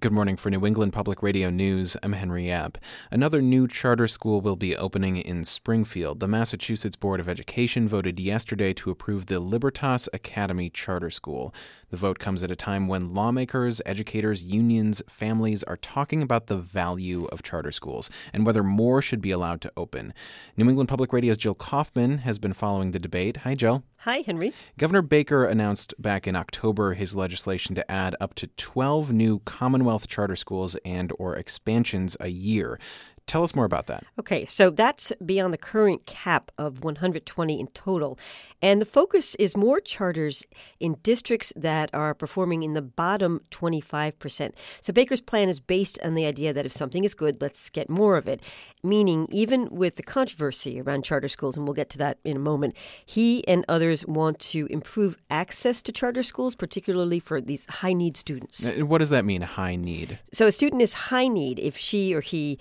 Good morning for New England Public Radio News. I'm Henry Epp. Another new charter school will be opening in Springfield. The Massachusetts Board of Education voted yesterday to approve the Libertas Academy Charter School. The vote comes at a time when lawmakers, educators, unions, families are talking about the value of charter schools and whether more should be allowed to open. New England Public Radio's Jill Kaufman has been following the debate. Hi, Jill. Hi, Henry. Governor Baker announced back in October his legislation to add up to 12 new Commonwealth charter schools and or expansions a year. Tell us more about that. Okay, so that's beyond the current cap of 120 in total. And the focus is more charters in districts that are performing in the bottom 25%. So Baker's plan is based on the idea that if something is good, let's get more of it. Meaning, even with the controversy around charter schools, and we'll get to that in a moment, he and others want to improve access to charter schools, particularly for these high need students. What does that mean, high need? So a student is high need if she or he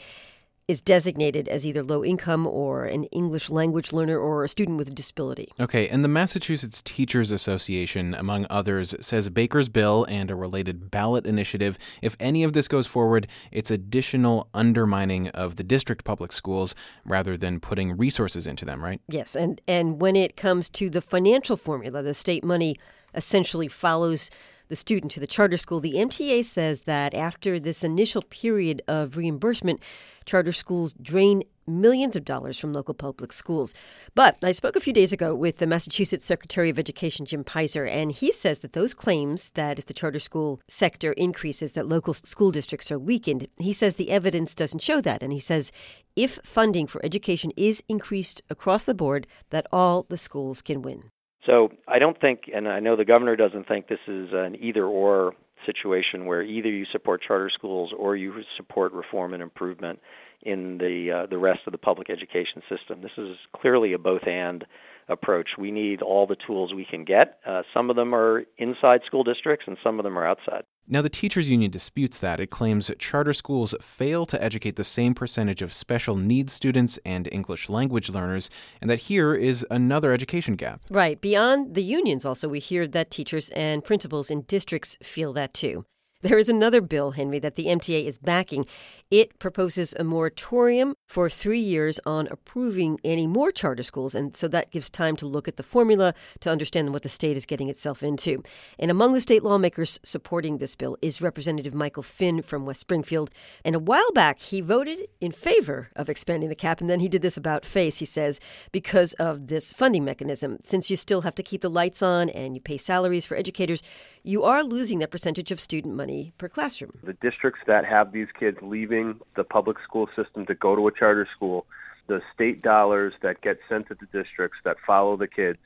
is designated as either low income or an English language learner or a student with a disability. Okay, and the Massachusetts Teachers Association, among others, says Baker's bill and a related ballot initiative, if any of this goes forward, it's additional undermining of the district public schools rather than putting resources into them, right? Yes, and, and when it comes to the financial formula, the state money essentially follows the student to the charter school. The MTA says that after this initial period of reimbursement, charter schools drain millions of dollars from local public schools. But I spoke a few days ago with the Massachusetts Secretary of Education, Jim Peyser, and he says that those claims that if the charter school sector increases, that local school districts are weakened, he says the evidence doesn't show that. And he says if funding for education is increased across the board, that all the schools can win. So I don't think, and I know the governor doesn't think this is an either-or situation where either you support charter schools or you support reform and improvement in the uh, the rest of the public education system. This is clearly a both and approach. We need all the tools we can get. Uh, some of them are inside school districts and some of them are outside. Now, the teachers union disputes that. It claims charter schools fail to educate the same percentage of special needs students and English language learners, and that here is another education gap. Right. Beyond the unions, also, we hear that teachers and principals in districts feel that too. There is another bill, Henry, that the MTA is backing. It proposes a moratorium for three years on approving any more charter schools, and so that gives time to look at the formula to understand what the state is getting itself into. And among the state lawmakers supporting this bill is Representative Michael Finn from West Springfield. And a while back, he voted in favor of expanding the cap, and then he did this about face, he says, because of this funding mechanism. Since you still have to keep the lights on and you pay salaries for educators, you are losing that percentage of student money money per classroom. The districts that have these kids leaving the public school system to go to a charter school, the state dollars that get sent to the districts that follow the kids,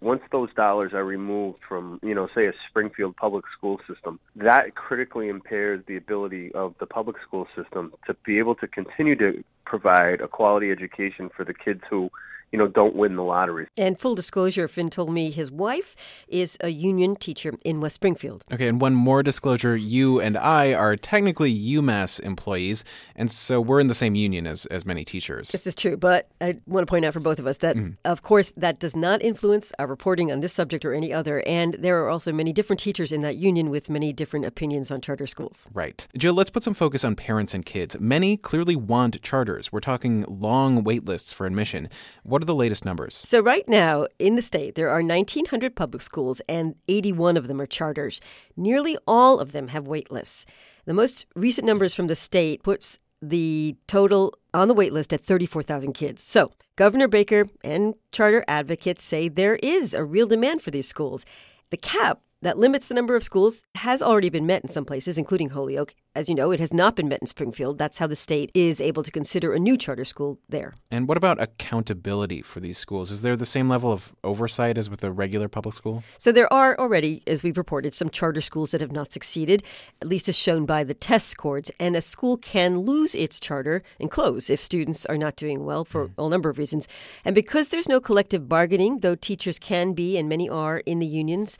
once those dollars are removed from, you know, say a Springfield public school system, that critically impairs the ability of the public school system to be able to continue to provide a quality education for the kids who you know, don't win the lottery. And full disclosure, Finn told me his wife is a union teacher in West Springfield. Okay, and one more disclosure you and I are technically UMass employees, and so we're in the same union as, as many teachers. This is true, but I want to point out for both of us that, mm. of course, that does not influence our reporting on this subject or any other, and there are also many different teachers in that union with many different opinions on charter schools. Right. Jill, let's put some focus on parents and kids. Many clearly want charters. We're talking long wait lists for admission. What what are the latest numbers? So, right now in the state, there are 1,900 public schools and 81 of them are charters. Nearly all of them have wait lists. The most recent numbers from the state puts the total on the wait list at 34,000 kids. So, Governor Baker and charter advocates say there is a real demand for these schools. The cap that limits the number of schools has already been met in some places, including Holyoke. As you know, it has not been met in Springfield. That's how the state is able to consider a new charter school there. And what about accountability for these schools? Is there the same level of oversight as with a regular public school? So there are already, as we've reported, some charter schools that have not succeeded, at least as shown by the test scores. And a school can lose its charter and close if students are not doing well for mm. a number of reasons. And because there's no collective bargaining, though teachers can be and many are in the unions,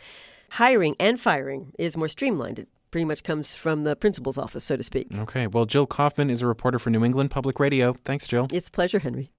hiring and firing is more streamlined. It pretty much comes from the principal's office, so to speak. Okay. Well, Jill Kaufman is a reporter for New England Public Radio. Thanks, Jill. It's a pleasure, Henry.